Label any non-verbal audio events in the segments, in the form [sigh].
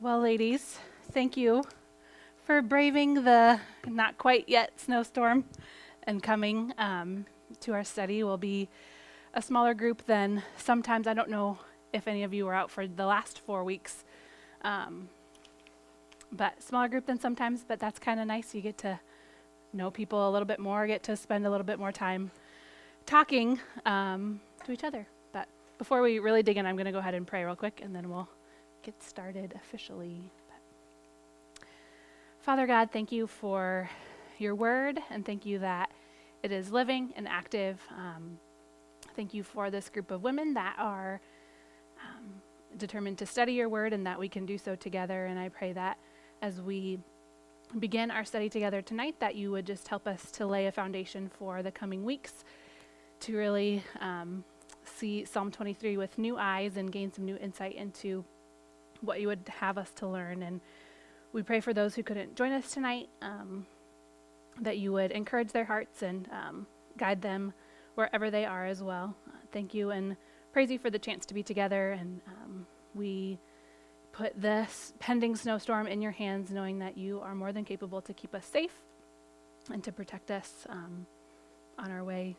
Well, ladies, thank you for braving the not quite yet snowstorm and coming um, to our study. We'll be a smaller group than sometimes. I don't know if any of you were out for the last four weeks, um, but smaller group than sometimes. But that's kind of nice. You get to know people a little bit more, get to spend a little bit more time talking um, to each other. But before we really dig in, I'm going to go ahead and pray real quick, and then we'll get started officially. But Father God, thank you for your word, and thank you that it is living and active. Um, thank you for this group of women that are um, determined to study your word and that we can do so together. And I pray that as we begin our study together tonight, that you would just help us to lay a foundation for the coming weeks to really um, see Psalm 23 with new eyes and gain some new insight into what you would have us to learn. And we pray for those who couldn't join us tonight um, that you would encourage their hearts and um, guide them wherever they are as well. Uh, thank you and praise you for the chance to be together. And um, we put this pending snowstorm in your hands, knowing that you are more than capable to keep us safe and to protect us um, on our way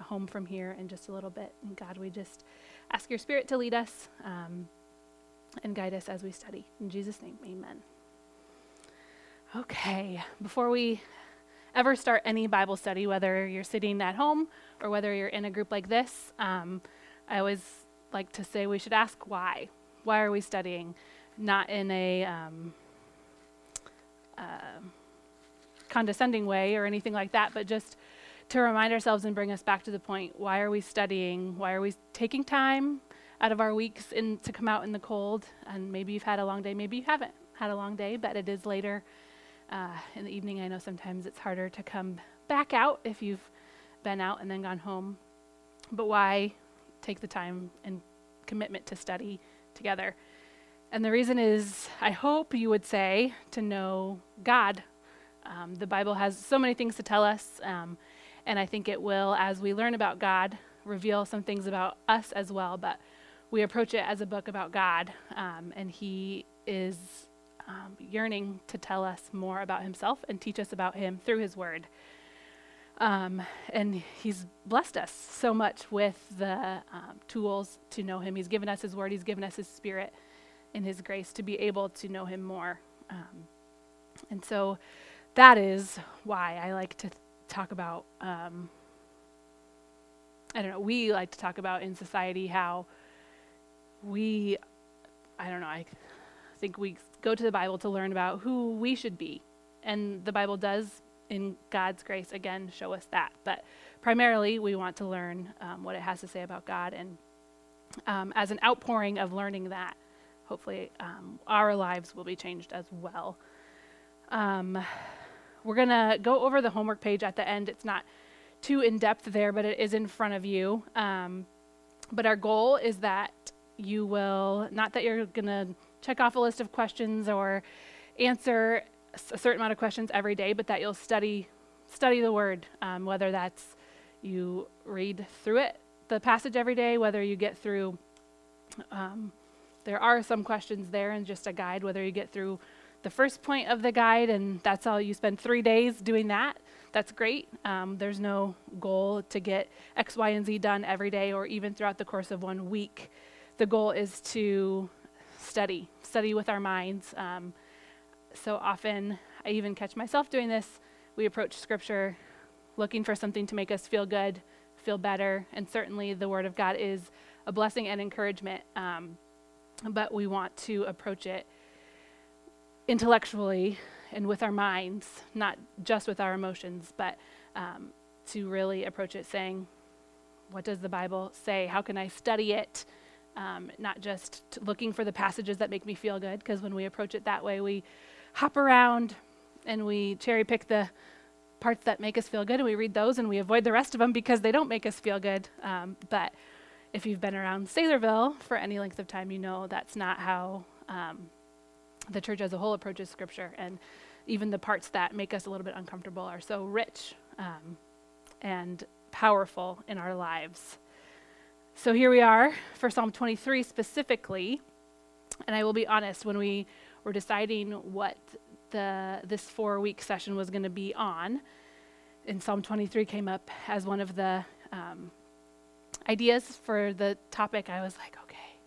home from here in just a little bit. And God, we just ask your spirit to lead us. And guide us as we study. In Jesus' name, amen. Okay, before we ever start any Bible study, whether you're sitting at home or whether you're in a group like this, um, I always like to say we should ask why. Why are we studying? Not in a um, uh, condescending way or anything like that, but just to remind ourselves and bring us back to the point why are we studying? Why are we taking time out of our weeks in, to come out in the cold. And maybe you've had a long day, maybe you haven't had a long day, but it is later uh, in the evening. I know sometimes it's harder to come back out if you've been out and then gone home. But why take the time and commitment to study together? And the reason is, I hope you would say, to know God. Um, the Bible has so many things to tell us, um, and I think it will, as we learn about God, reveal some things about us as well. But we approach it as a book about God, um, and He is um, yearning to tell us more about Himself and teach us about Him through His Word. Um, and He's blessed us so much with the um, tools to know Him. He's given us His Word, He's given us His Spirit in His grace to be able to know Him more. Um, and so that is why I like to talk about. Um, I don't know, we like to talk about in society how we, I don't know, I think we go to the Bible to learn about who we should be. And the Bible does, in God's grace, again, show us that. But primarily, we want to learn um, what it has to say about God. And um, as an outpouring of learning that, hopefully, um, our lives will be changed as well. Um, we're going to go over the homework page at the end. It's not too in depth there, but it is in front of you. Um, but our goal is that you will, not that you're going to check off a list of questions or answer a certain amount of questions every day, but that you'll study study the word, um, whether that's you read through it, the passage every day, whether you get through. Um, there are some questions there and just a guide, whether you get through the first point of the guide and that's all you spend three days doing that. That's great. Um, there's no goal to get X, Y, and Z done every day or even throughout the course of one week the goal is to study, study with our minds. Um, so often, I even catch myself doing this. We approach Scripture looking for something to make us feel good, feel better, and certainly the Word of God is a blessing and encouragement. Um, but we want to approach it intellectually and with our minds, not just with our emotions, but um, to really approach it saying, What does the Bible say? How can I study it? Um, not just looking for the passages that make me feel good, because when we approach it that way, we hop around and we cherry pick the parts that make us feel good and we read those and we avoid the rest of them because they don't make us feel good. Um, but if you've been around Saylorville for any length of time, you know that's not how um, the church as a whole approaches Scripture. And even the parts that make us a little bit uncomfortable are so rich um, and powerful in our lives. So here we are for Psalm 23 specifically. And I will be honest, when we were deciding what the this four week session was going to be on, and Psalm 23 came up as one of the um, ideas for the topic, I was like, okay,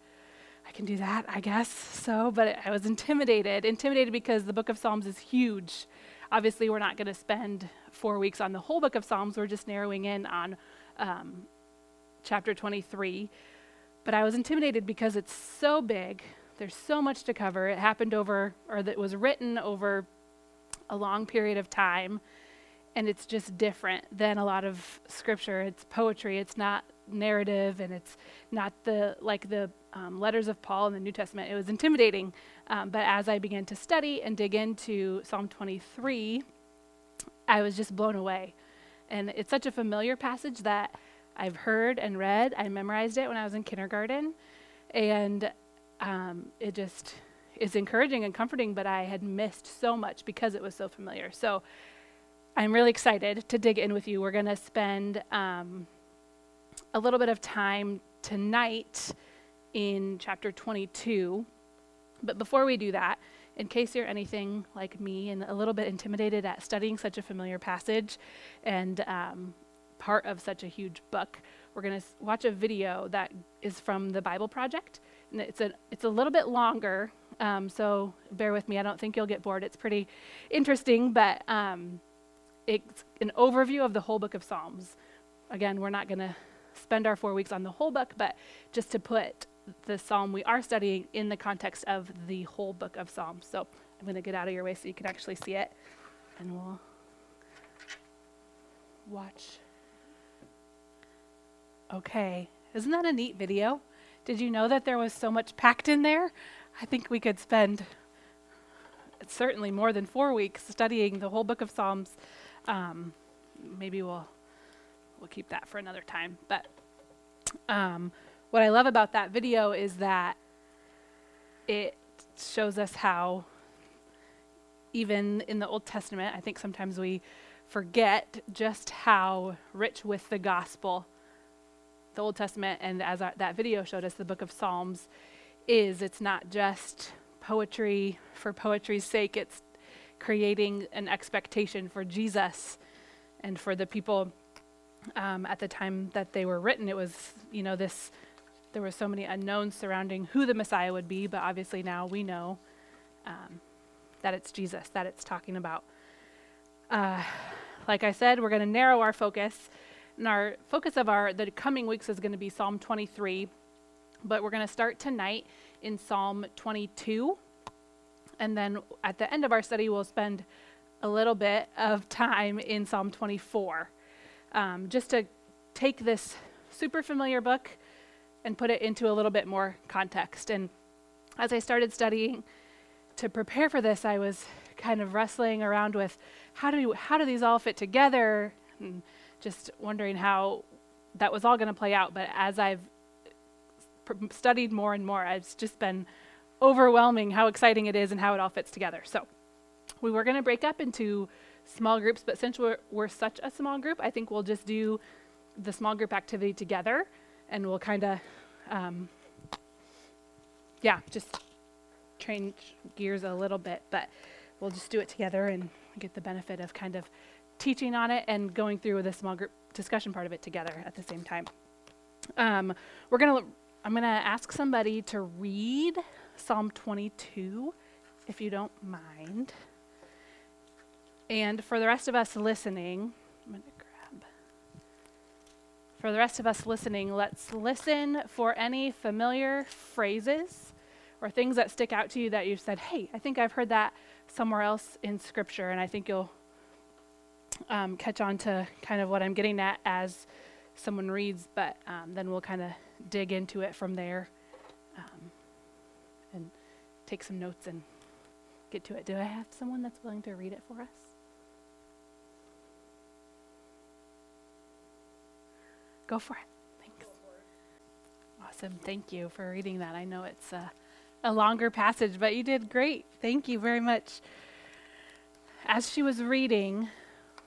I can do that, I guess so. But I was intimidated, intimidated because the book of Psalms is huge. Obviously, we're not going to spend four weeks on the whole book of Psalms. We're just narrowing in on um, chapter 23. But I was intimidated because it's so big. There's so much to cover. It happened over, or that was written over a long period of time. And it's just different than a lot of scripture. It's poetry. It's not narrative, and it's not the like the um, letters of Paul in the New Testament. It was intimidating. Um, but as I began to study and dig into Psalm 23, I was just blown away. And it's such a familiar passage that I've heard and read. I memorized it when I was in kindergarten. And um, it just is encouraging and comforting, but I had missed so much because it was so familiar. So I'm really excited to dig in with you. We're going to spend um, a little bit of time tonight in chapter 22. But before we do that, in case you're anything like me and a little bit intimidated at studying such a familiar passage and um, part of such a huge book, we're going to watch a video that is from the Bible Project. And it's a, it's a little bit longer, um, so bear with me. I don't think you'll get bored. It's pretty interesting, but um, it's an overview of the whole book of Psalms. Again, we're not going to spend our four weeks on the whole book, but just to put the psalm we are studying in the context of the whole book of Psalms. So I'm going to get out of your way so you can actually see it, and we'll watch. Okay, isn't that a neat video? Did you know that there was so much packed in there? I think we could spend certainly more than four weeks studying the whole book of Psalms. Um, maybe we'll we'll keep that for another time. But um, what I love about that video is that it shows us how, even in the Old Testament, I think sometimes we forget just how rich with the gospel the Old Testament and as our, that video showed us, the book of Psalms is. It's not just poetry for poetry's sake, it's creating an expectation for Jesus and for the people um, at the time that they were written. It was, you know, this, there were so many unknowns surrounding who the Messiah would be, but obviously now we know um, that it's Jesus that it's talking about. Uh, like I said, we're going to narrow our focus. And our focus of our the coming weeks is going to be Psalm 23, but we're going to start tonight in Psalm 22. And then at the end of our study, we'll spend a little bit of time in Psalm 24 um, just to take this super familiar book and put it into a little bit more context. And as I started studying to prepare for this, I was kind of wrestling around with how do how do these all fit together, and just wondering how that was all going to play out. But as I've pr- studied more and more, it's just been overwhelming how exciting it is and how it all fits together. So we were going to break up into small groups, but since we're, we're such a small group, I think we'll just do the small group activity together and we'll kind of, um, yeah, just change gears a little bit, but we'll just do it together and get the benefit of kind of teaching on it and going through the small group discussion part of it together at the same time. Um, we're gonna, I'm gonna ask somebody to read Psalm 22, if you don't mind. And for the rest of us listening, I'm to grab. For the rest of us listening, let's listen for any familiar phrases or things that stick out to you that you've said, hey, I think I've heard that somewhere else in Scripture, and I think you'll um, catch on to kind of what I'm getting at as someone reads, but um, then we'll kind of dig into it from there um, and take some notes and get to it. Do I have someone that's willing to read it for us? Go for it. Thanks. Awesome. Thank you for reading that. I know it's a, a longer passage, but you did great. Thank you very much. As she was reading,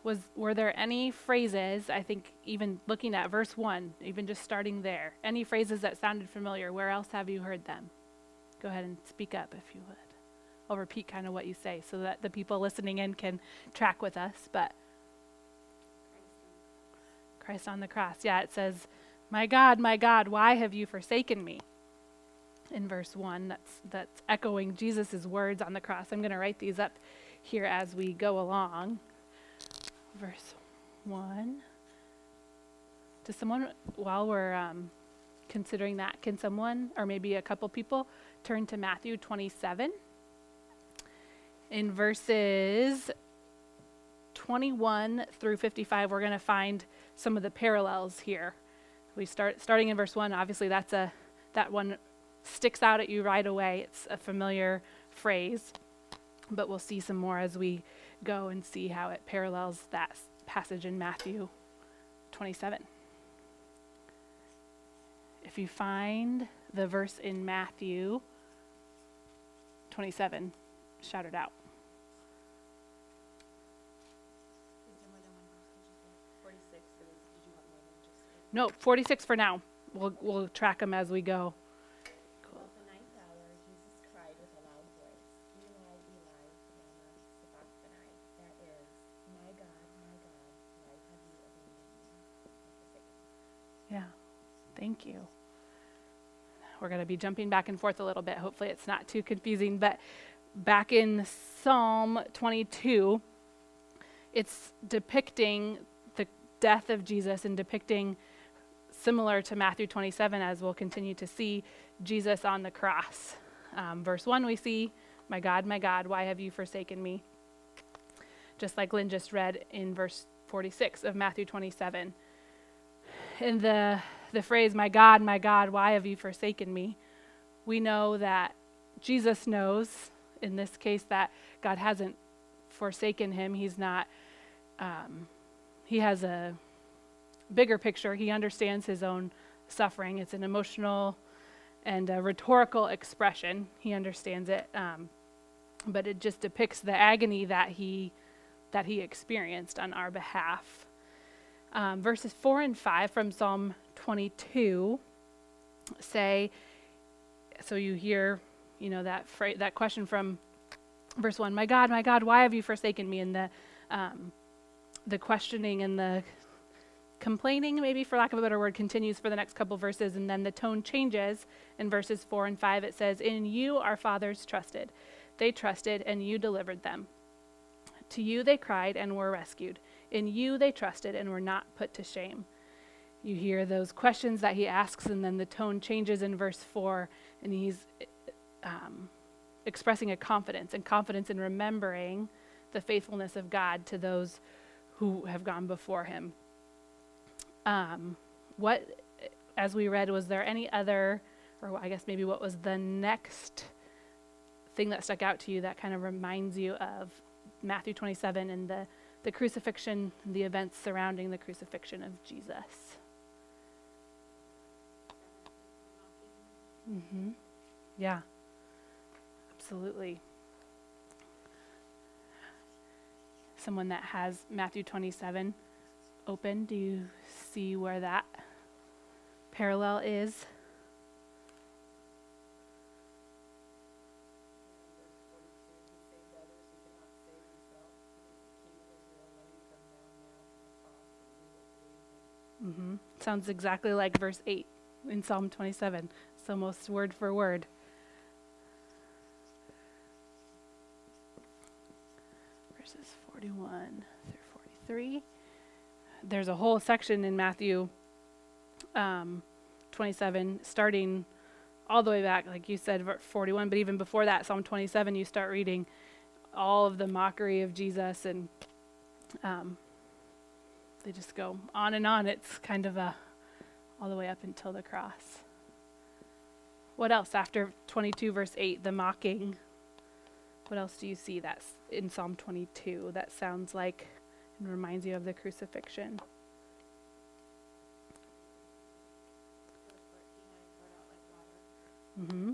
was were there any phrases, I think even looking at verse 1, even just starting there, any phrases that sounded familiar? Where else have you heard them? go ahead and speak up if you would. I'll repeat kind of what you say so that the people listening in can track with us. But Christ on the cross. Yeah, it says, My God, my God, why have you forsaken me? In verse 1, that's, that's echoing Jesus' words on the cross. I'm going to write these up here as we go along. Verse 1. Does someone, while we're um, considering that, can someone, or maybe a couple people, turn to Matthew 27? In verses 21 through 55, we're going to find some of the parallels here. We start starting in verse 1. Obviously, that's a that one sticks out at you right away. It's a familiar phrase, but we'll see some more as we go and see how it parallels that passage in Matthew 27. If you find the verse in Matthew 27, shout it out. No, 46 for now. We'll, we'll track them as we go. Cool. About the ninth hour, Jesus cried with a loud voice, Eli, Eli, lama sabachthani. That is, My God, my God, why have you abandoned me? and forsaken me?" Yeah, thank you. We're going to be jumping back and forth a little bit. Hopefully, it's not too confusing. But back in Psalm 22, it's depicting the death of Jesus and depicting, similar to Matthew 27, as we'll continue to see, Jesus on the cross. Um, verse 1, we see, My God, my God, why have you forsaken me? Just like Lynn just read in verse 46 of Matthew 27 in the the phrase my god my god why have you forsaken me? We know that jesus knows in this case that god hasn't forsaken him. He's not um, he has a bigger picture. He understands his own suffering. It's an emotional and a rhetorical expression. He understands it um, but it just depicts the agony that he that he experienced on our behalf. Um, verses 4 and 5 from Psalm 22 say, so you hear, you know, that, fra- that question from verse 1 My God, my God, why have you forsaken me? And the, um, the questioning and the complaining, maybe for lack of a better word, continues for the next couple verses. And then the tone changes in verses 4 and 5. It says, In you our fathers trusted. They trusted, and you delivered them. To you they cried and were rescued. In you they trusted and were not put to shame. You hear those questions that he asks, and then the tone changes in verse 4, and he's um, expressing a confidence and confidence in remembering the faithfulness of God to those who have gone before him. Um, what, as we read, was there any other, or I guess maybe what was the next thing that stuck out to you that kind of reminds you of Matthew 27 and the, the crucifixion, the events surrounding the crucifixion of Jesus. Mm-hmm. Yeah, absolutely. Someone that has Matthew 27 open, do you see where that parallel is? Mm-hmm. Sounds exactly like verse 8 in Psalm 27. It's almost word for word. Verses 41 through 43. There's a whole section in Matthew um, 27, starting all the way back, like you said, 41, but even before that, Psalm 27, you start reading all of the mockery of Jesus and um, they just go on and on. It's kind of a all the way up until the cross. What else after 22 verse 8, the mocking? What else do you see that's in Psalm 22 that sounds like and reminds you of the crucifixion? Mm-hmm.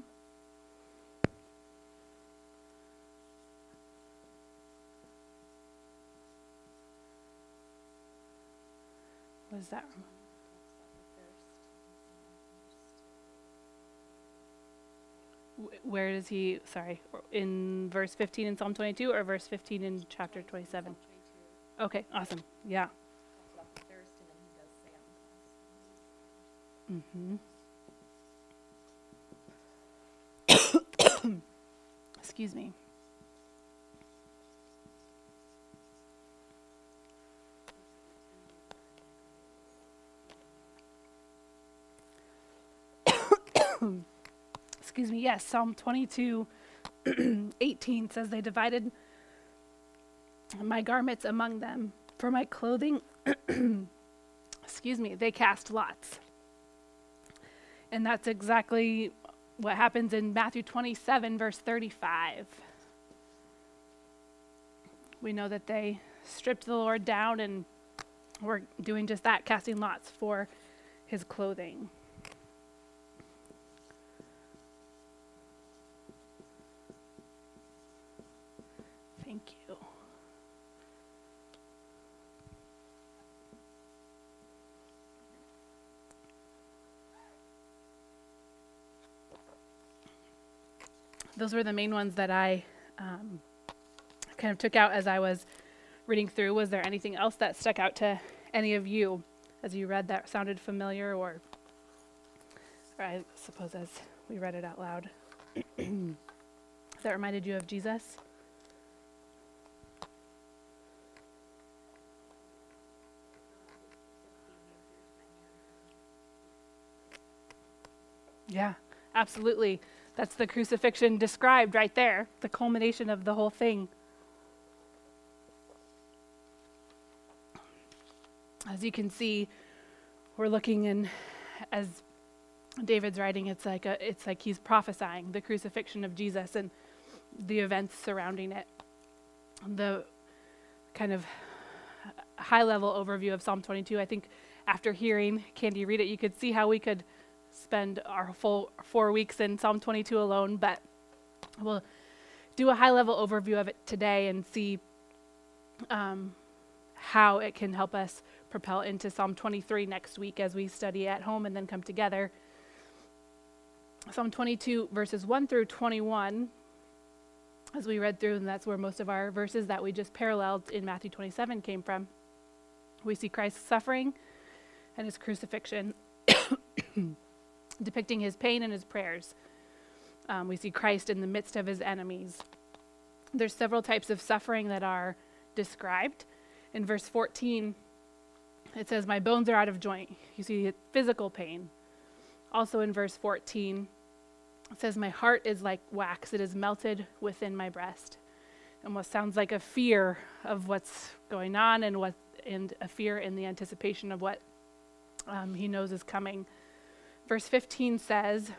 What does that rem- Where does he, sorry, in verse 15 in Psalm 22 or verse 15 in chapter 27? Okay, awesome. Yeah. Talks about the thirst, and then he does say on the cross. Mm-hmm. Excuse me. Excuse me. Yes, Psalm 22, [clears throat] 18 says, They divided my garments among them. For my clothing, [clears throat] excuse me, they cast lots. And that's exactly what happens in Matthew 27, verse 35. We know that they stripped the Lord down and were doing just that, casting lots for his clothing. Thank you. Those were the main ones that I um, kind of took out as I was reading through. Was there anything else that stuck out to any of you as you read that sounded familiar, or, or I suppose as we read it out loud, [clears throat] that reminded you of Jesus? Yeah, absolutely. That's the crucifixion described right there, the culmination of the whole thing. As you can see, we're looking in as David's writing, it's like a, it's like he's prophesying the crucifixion of Jesus and the events surrounding it. The kind of high level overview of Psalm 22, I think after hearing Candy read it, you could see how we could spend our full four weeks in Psalm 22 alone, but we'll do a high level overview of it today and see um, how it can help us propel into Psalm 23 next week as we study at home and then come together. Psalm 22, verses 1 through 21, as we read through, and that's where most of our verses that we just paralleled in Matthew 27 came from. We see Christ's suffering and his crucifixion. [coughs] [coughs] depicting his pain and his prayers. Um, we see Christ in the midst of his enemies. There's several types of suffering that are described. In verse 14, it says, My bones are out of joint. You see physical pain. Also in verse 14, it says, My heart is like wax, it is melted within my breast. And what sounds like a fear of what's going on and what and a fear in the anticipation of what um, he knows is coming. Verse 15 says,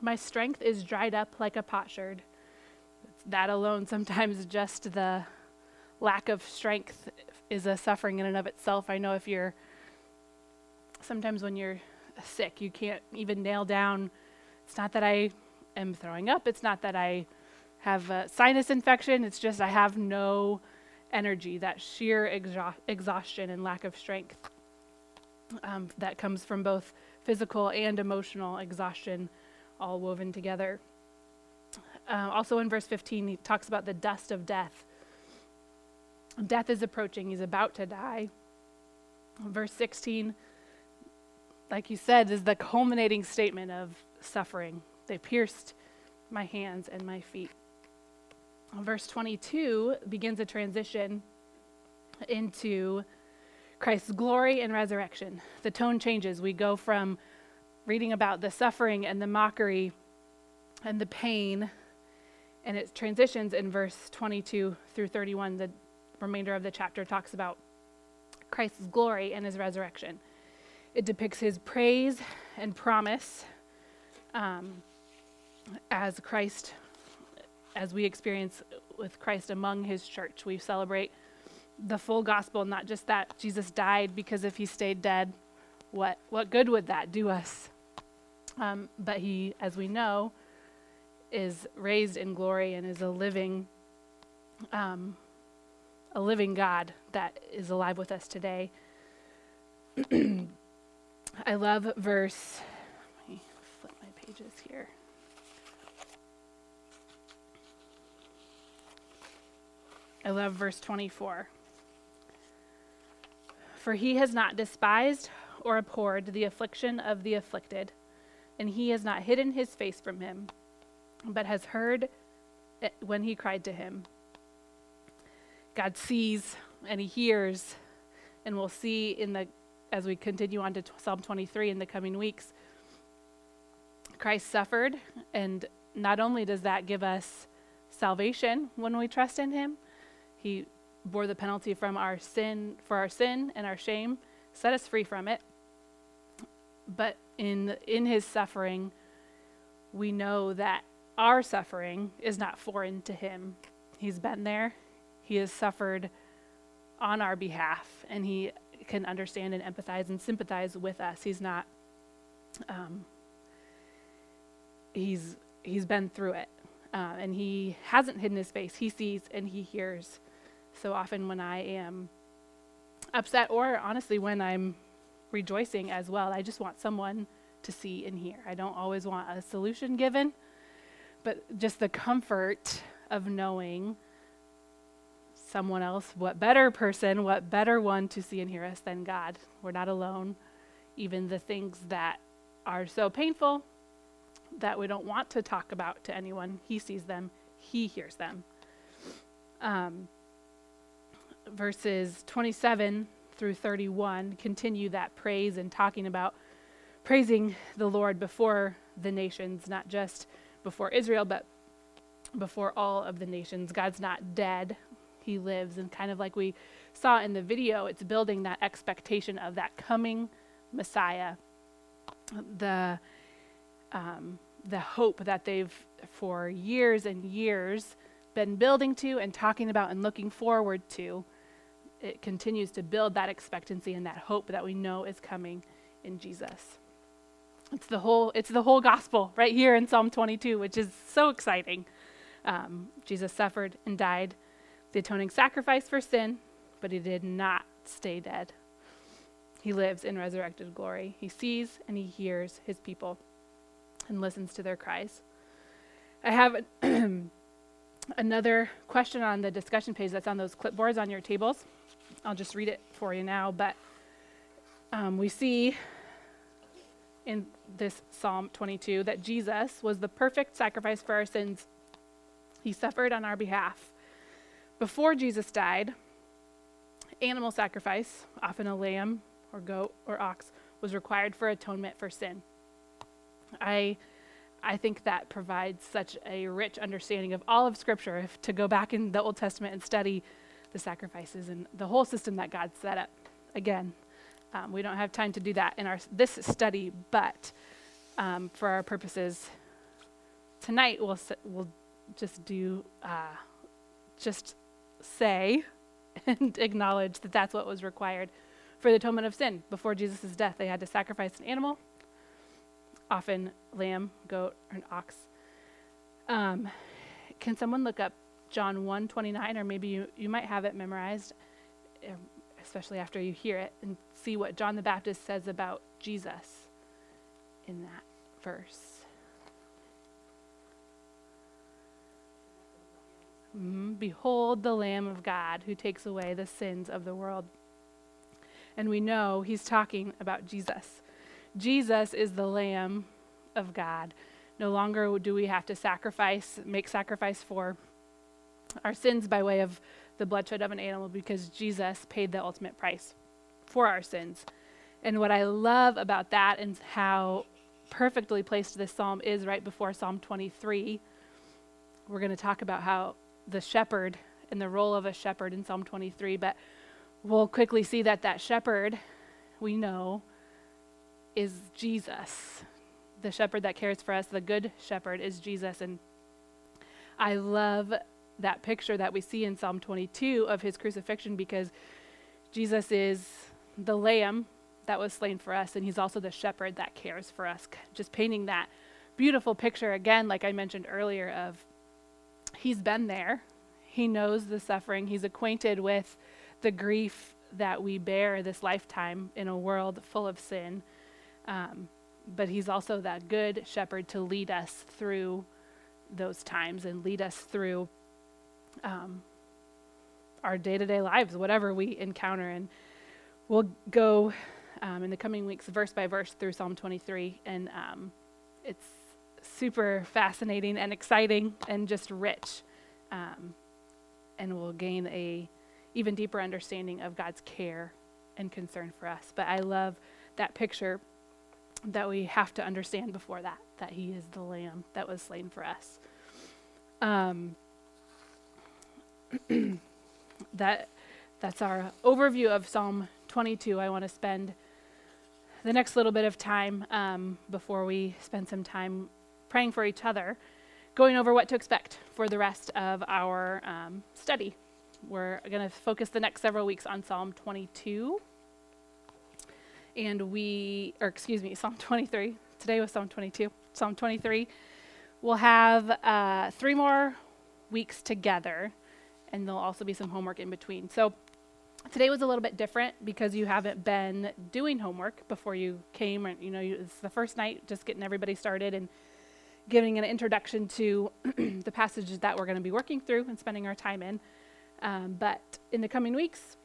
My strength is dried up like a potsherd. That alone, sometimes just the lack of strength is a suffering in and of itself. I know if you're, sometimes when you're sick, you can't even nail down, it's not that I am throwing up, it's not that I have a sinus infection, it's just I have no energy, that sheer exha- exhaustion and lack of strength um, that comes from both physical and emotional exhaustion all woven together. Uh, also in verse 15, he talks about the dust of death. Death is approaching, he's about to die. Verse 16, like you said, is the culminating statement of suffering. They pierced my hands and my feet. Verse 22 begins a transition into Christ's glory and resurrection. The tone changes. We go from reading about the suffering and the mockery and the pain, and it transitions in verse 22 through 31. The remainder of the chapter talks about Christ's glory and his resurrection. It depicts his praise and promise um, as Christ, as we experience with Christ among his church. We celebrate the full gospel, not just that Jesus died, because if he stayed dead, what, what good would that do us? Um, but he, as we know, is raised in glory and is a living, um, a living God that is alive with us today. [clears throat] I love verse. Let me flip my pages here. I love verse 24. For he has not despised or abhorred the affliction of the afflicted, and he has not hidden his face from him, but has heard when he cried to him. God sees and he hears, and we'll see in the as we continue on to Psalm 23 in the coming weeks. Christ suffered, and not only does that give us salvation when we trust in him, he bore the penalty from our sin for our sin and our shame, set us free from it. But in in his suffering, we know that our suffering is not foreign to him. He's been there. He has suffered on our behalf, and he can understand and empathize and sympathize with us. He's not. Um, he's he's been through it, uh, and he hasn't hidden his face. He sees and he hears. So often, when I am upset, or honestly, when I'm rejoicing as well, I just want someone to see and hear. I don't always want a solution given, but just the comfort of knowing someone else, what better person, what better one to see and hear us than God. We're not alone. Even the things that are so painful that we don't want to talk about to anyone, He sees them, He hears them. Um, verses 27 through 31 continue that praise and talking about praising the Lord before the nations, not just before Israel, but before all of the nations. God's not dead, He lives. And kind of like we saw in the video, it's building that expectation of that coming Messiah. The um, the hope that they've for years and years been building to and talking about and looking forward to it continues to build that expectancy and that hope that we know is coming in Jesus. It's the whole it's the whole gospel right here in Psalm 22, which is so exciting. Um, Jesus suffered and died, the atoning sacrifice for sin, but he did not stay dead. He lives in resurrected glory. He sees and he hears his people and listens to their cries. I have [clears throat] another question on the discussion page that's on those clipboards on your tables. I'll just read it for you now. But um, we see in this Psalm 22 that Jesus was the perfect sacrifice for our sins. He suffered on our behalf. Before Jesus died, animal sacrifice, often a lamb or goat or ox, was required for atonement for sin. I I think that provides such a rich understanding of all of Scripture. If to go back in the Old Testament and study the sacrifices and the whole system that God set up. Again, um, we don't have time to do that in our this study, but um, for our purposes tonight, we'll we'll just do uh, just say [laughs] and acknowledge that that's what was required for the atonement of sin before Jesus' death. They had to sacrifice an animal, often lamb, goat, or an ox. Um, can someone look up John 1 29, or maybe you, you might have it memorized, um, especially after you hear it, and see what John the Baptist says about Jesus in that verse. Mm, Behold the Lamb of God who takes away the sins of the world. And we know he's talking about Jesus. Jesus is the Lamb of God. No longer do we have to sacrifice, make sacrifice for our sins by way of the bloodshed of an animal because Jesus paid the ultimate price for our sins. And what I love about that and how perfectly placed this psalm is right before Psalm 23, we're going to talk about how the shepherd and the role of a shepherd in Psalm 23, but we'll quickly see that that shepherd, we know, is Jesus. The shepherd that cares for us, the good shepherd, is Jesus. And I love that picture that we see in Psalm 22 of his crucifixion because Jesus is the lamb that was slain for us, and he's also the shepherd that cares for us. Just painting that beautiful picture again, like I mentioned earlier, of he's been there, he knows the suffering, he's acquainted with the grief that we bear this lifetime in a world full of sin. Um, but he's also that good shepherd to lead us through those times and lead us through um, our day to day lives, whatever we encounter. And we'll go um, in the coming weeks, verse by verse, through Psalm 23. And um, it's super fascinating and exciting and just rich. Um, and we'll gain a even deeper understanding of God's care and concern for us. But I love that picture that we have to understand before that that He is the Lamb that was slain for us. Um, [clears throat] that that's our overview of Psalm 22. I want to spend the next little bit of time um, before we spend some time praying for each other, going over what to expect for the rest of our um, study. We're going to focus the next several weeks on Psalm 22. And we, or excuse me, Psalm 23. Today was Psalm 22. Psalm 23. We'll have uh, three more weeks together, and there'll also be some homework in between. So today was a little bit different because you haven't been doing homework before you came, or you know, you, it's the first night, just getting everybody started and giving an introduction to [clears throat] the passages that we're going to be working through and spending our time in. Um, but in the coming weeks,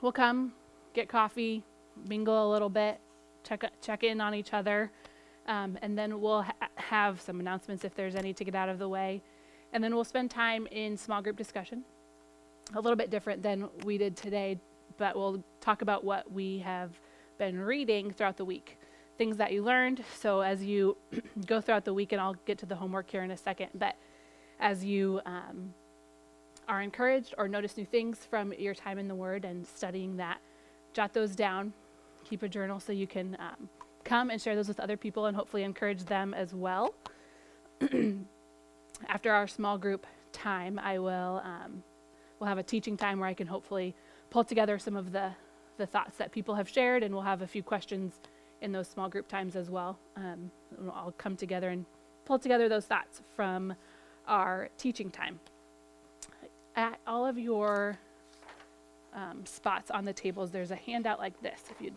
we'll come, get coffee, mingle a little bit, check check in on each other, um, and then we'll ha- have some announcements if there's any to get out of the way, and then we'll spend time in small group discussion. A little bit different than we did today, but we'll talk about what we have been reading throughout the week, things that you learned. So as you [clears throat] go throughout the week, and I'll get to the homework here in a second, but as you um, are encouraged or notice new things from your time in the Word and studying that, jot those down. Keep a journal so you can um, come and share those with other people and hopefully encourage them as well. [clears throat] After our small group time, I will um, we'll have a teaching time where I can hopefully pull together some of the the thoughts that people have shared, and we'll have a few questions in those small group times as well. Um, we'll all come together and pull together those thoughts from our teaching time at all of your um, spots on the tables, there's a handout like this. If you'd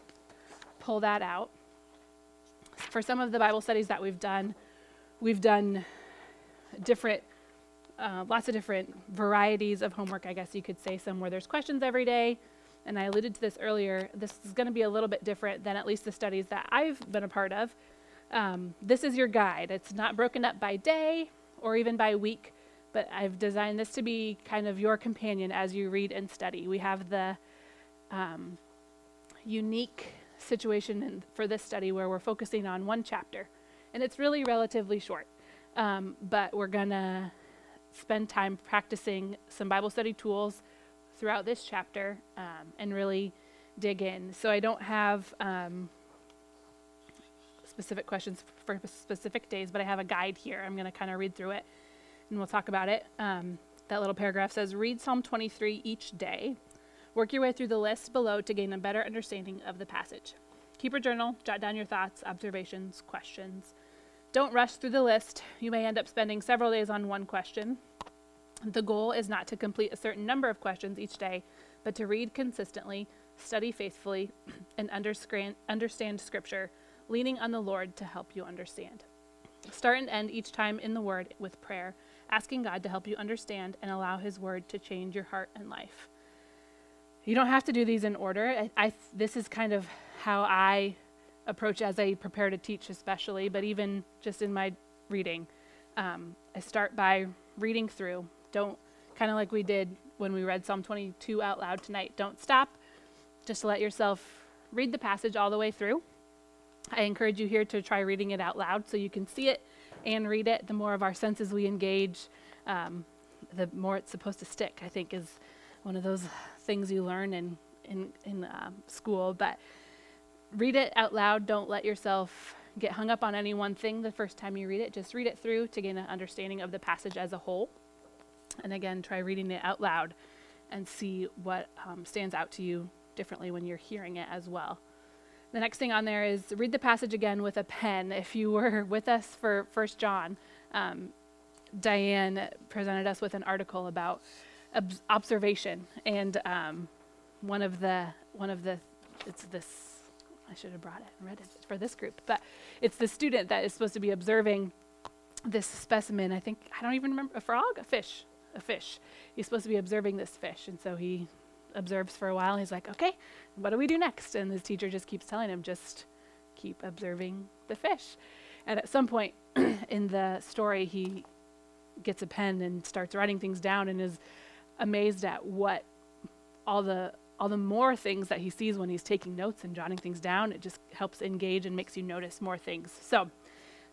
pull that out. For some of the Bible studies that we've done, we've done different, uh, lots of different varieties of homework, I guess you could say, some where there's questions every day. And I alluded to this earlier. This is going to be a little bit different than at least the studies that I've been a part of. Um, this is your guide. It's not broken up by day or even by week but I've designed this to be kind of your companion as you read and study. We have the um, unique situation for this study where we're focusing on one chapter, and it's really relatively short. Um, but we're gonna spend time practicing some Bible study tools throughout this chapter um, and really dig in. So I don't have um, specific questions for specific days, but I have a guide here. I'm going to kind of read through it and we'll talk about it. Um, that little paragraph says read Psalm 23 each day. Work your way through the list below to gain a better understanding of the passage. Keep a journal, jot down your thoughts, observations, questions. Don't rush through the list. You may end up spending several days on one question. The goal is not to complete a certain number of questions each day, but to read consistently, study faithfully, [clears throat] and understand Scripture, leaning on the Lord to help you understand. Start and end each time in the Word with prayer asking God to help you understand and allow His Word to change your heart and life. You don't have to do these in order. I, I, this is kind of how I approach as I prepare to teach, especially, but even just in my reading. Um, I start by reading through. Don't, kind of like we did when we read Psalm 22 out loud tonight, don't stop. Just let yourself read the passage all the way through. I encourage you here to try reading it out loud so you can see it and read it, the more of our senses we engage, um, the more it's supposed to stick, I think, is one of those things you learn in, in, in uh, school. But read it out loud. Don't let yourself get hung up on any one thing the first time you read it. Just read it through to gain an understanding of the passage as a whole. And again, try reading it out loud and see what um, stands out to you differently when you're hearing it as well. The next thing on there is read the passage again with a pen. If you were [laughs] with us for First John, um, Diane presented us with an article about ob- observation, and um, one of the one of the it's this I should have brought it and read it for this group, but it's the student that is supposed to be observing this specimen. I think I don't even remember a frog, a fish, a fish. He's supposed to be observing this fish. And so he observes for a while. He's like, okay, what do we do next? And his teacher just keeps telling him, just keep observing the fish. And at some point [clears throat] in the story, he gets a pen and starts writing things down and is amazed at what all the all the more things that he sees when he's taking notes and jotting things down. It just helps engage and makes you notice more things. So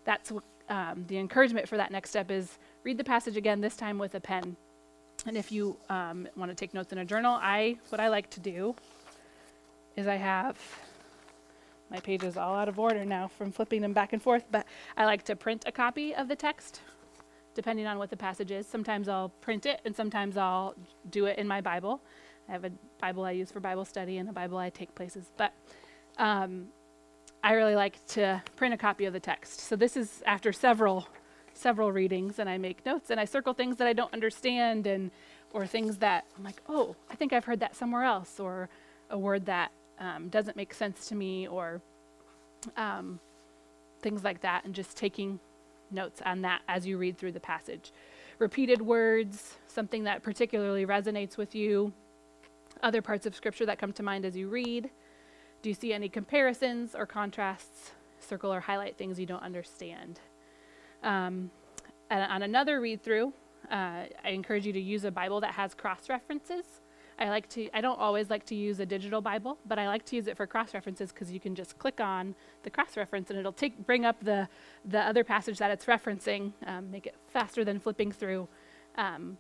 that's um, the encouragement for that next step is read the passage again, this time with a pen. And if you um, want to take notes in a journal, I what I like to do is I have my pages all out of order now from flipping them back and forth, but I like to print a copy of the text depending on what the passage is. Sometimes I'll print it and sometimes I'll do it in my Bible. I have a Bible I use for Bible study and a Bible I take places. But um, I really like to print a copy of the text. So this is after several several readings and I make notes and I circle things that I don't understand and or things that I'm like, oh, I think I've heard that somewhere else or a word that um, doesn't make sense to me or um, things like that and just taking notes on that as you read through the passage. Repeated words, something that particularly resonates with you, other parts of scripture that come to mind as you read. Do you see any comparisons or contrasts? Circle or highlight things you don't understand. Um, on another read through, uh, I encourage you to use a Bible that has cross references. I like to I don't always like to use a digital Bible, but I like to use it for cross references because you can just click on the cross reference and it'll take bring up the the other passage that it's referencing, um, make it faster than flipping through. Um,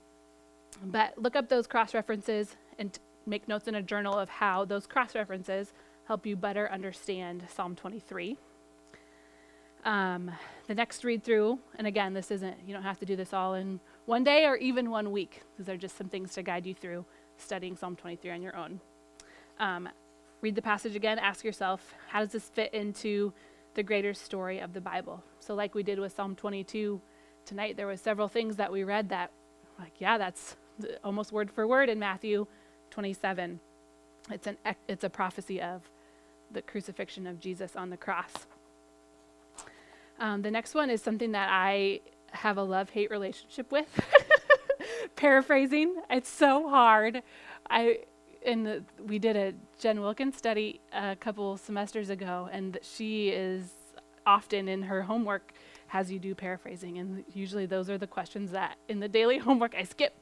but look up those cross references and make notes in a journal of how those cross references help you better understand Psalm 23. Um, the next read through, and again, this isn't, you don't have to do this all in one day or even one week. These are just some things to guide you through studying Psalm 23 on your own. Um, read the passage again, ask yourself, how does this fit into the greater story of the Bible? So, like we did with Psalm 22 tonight, there was several things that we read that, like, yeah, that's almost word for word in Matthew 27. It's an it's a prophecy of the crucifixion of Jesus on the cross. Um, the next one is something that I have a love hate relationship with. [laughs] Paraphrasing, it's so hard. I in the, we did a Jen Wilkins study a couple semesters ago, and she is often in her homework has you do paraphrasing, and usually those are the questions that in the daily [laughs] homework I skip,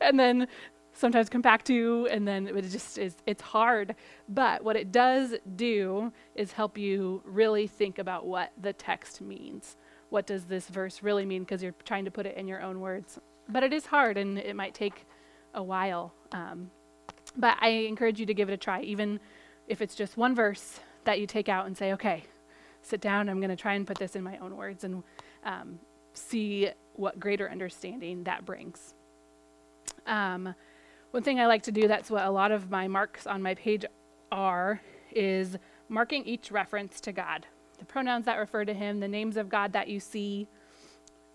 and then sometimes come back to, and then it just is it's hard. But what it does do is help you really think about what the text means. What does this verse really mean? Because you're trying to put it in your own words. But it is hard, and it might take a while. Um, but I encourage you to give it a try, even if it's just one verse that you take out and say, okay, sit down, I'm going to try and put this in my own words and um, see what greater understanding that brings. Um, one thing I like to do, that's what a lot of my marks on my page are, is marking each reference to God. The pronouns that refer to Him, the names of God that you see,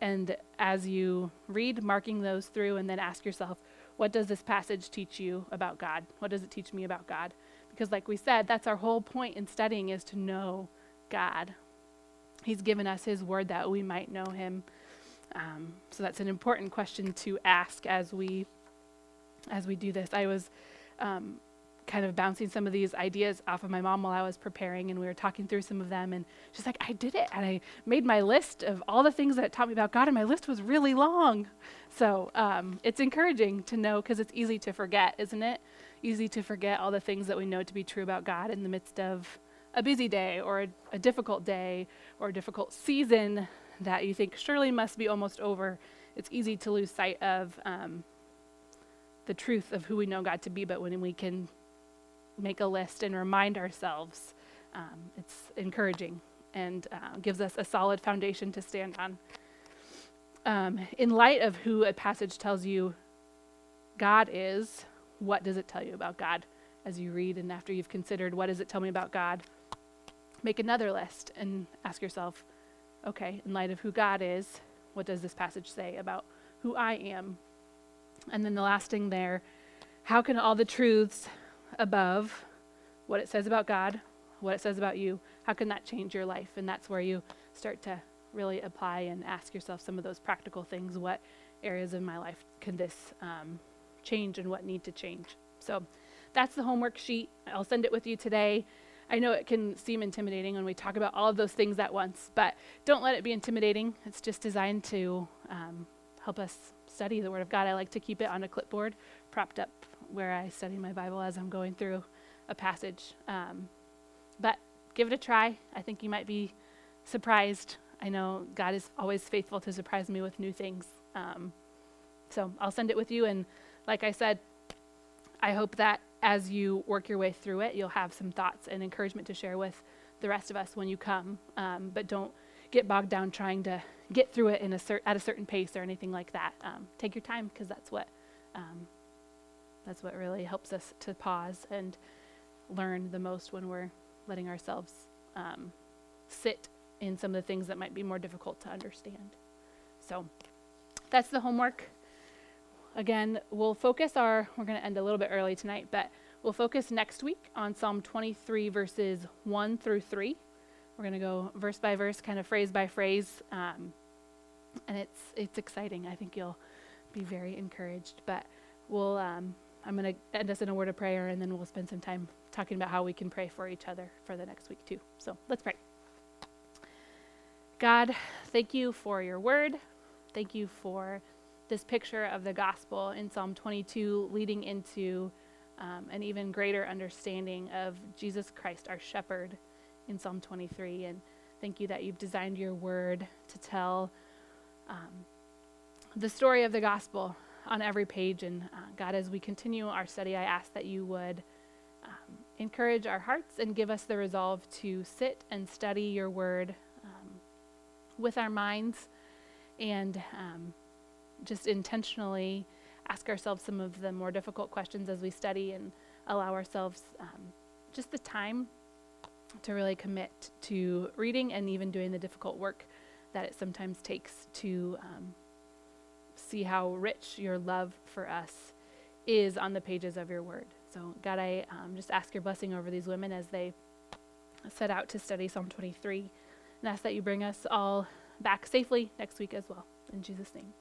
and as you read, marking those through, and then ask yourself, what does this passage teach you about God? What does it teach me about God? Because, like we said, that's our whole point in studying is to know God. He's given us His word that we might know Him. Um, so that's an important question to ask as we as we do this. I was um, kind of bouncing some of these ideas off of my mom while I was preparing, and we were talking through some of them. And she's like, I did it. And I made my list of all the things that taught me about God, and my list was really long. So um, it's encouraging to know because it's easy to forget, isn't it? Easy to forget all the things that we know to be true about God in the midst of a busy day or a, a difficult day or a difficult season that you think surely must be almost over. It's easy to lose sight of um, the truth of who we know God to be, but when we can make a list and remind ourselves. Um, it's encouraging and uh, gives us a solid foundation to stand on. Um, in light of who a passage tells you God is, what does it tell you about God as you read and after you've considered what does it tell me about God? Make another list and ask yourself, okay, in light of who God is, what does this passage say about who I am? And then the last thing there, how can all the truths above what it says about God, what it says about you, how can that change your life? And that's where you start to really apply and ask yourself some of those practical things. What areas of my life can this um, change and what need to change. So that's the homework sheet. I'll send it with you today. I know it can seem intimidating when we talk about all of those things at once, but don't let it be intimidating. It's just designed to um, help us study the Word of God. I like to keep it on a clipboard propped up where I study my Bible as I'm going through a passage. Um, but give it a try. I think you might be surprised. I know God is always faithful to surprise me with new things. Um, so I'll send it with you. And like I said, I hope that as you work your way through it, you'll have some thoughts and encouragement to share with the rest of us when you come. Um, but don't get bogged down trying to get through it in a cer- at a certain pace or anything like that. Um, take your time because that's what um, that's what really helps us to pause and learn the most when we're letting ourselves um, sit in some of the things that might be more difficult to understand. So that's the homework. Again, we'll focus our, we're going to end a little bit early tonight, but we'll focus next week on Psalm 23, verses 1 through 3. We're going to go verse by verse, kind of phrase by phrase. Um, and it's, it's exciting. I think you'll be very encouraged. But we'll, um, I'm going to end us in a word of prayer, and then we'll spend some time talking about how we can pray for each other for the next week, too. So let's pray. God, thank you for your word. Thank you for this picture of the gospel in Psalm 22, leading into um, an even greater understanding of Jesus Christ, our shepherd, in Psalm 23. And thank you that you've designed your word to tell um, the story of the gospel on every page. And uh, God, as we continue our study, I ask that you would um, encourage our hearts and give us the resolve to sit and study your word um, with our minds and um, just intentionally ask ourselves some of the more difficult questions as we study and allow ourselves um, just the time to really commit to reading and even doing the difficult work that it sometimes takes to um, see how rich your love for us is on the pages of your word. So, God, I um, just ask your blessing over these women as they set out to study Psalm 23 and ask that you bring us all back safely next week as well. In Jesus' name.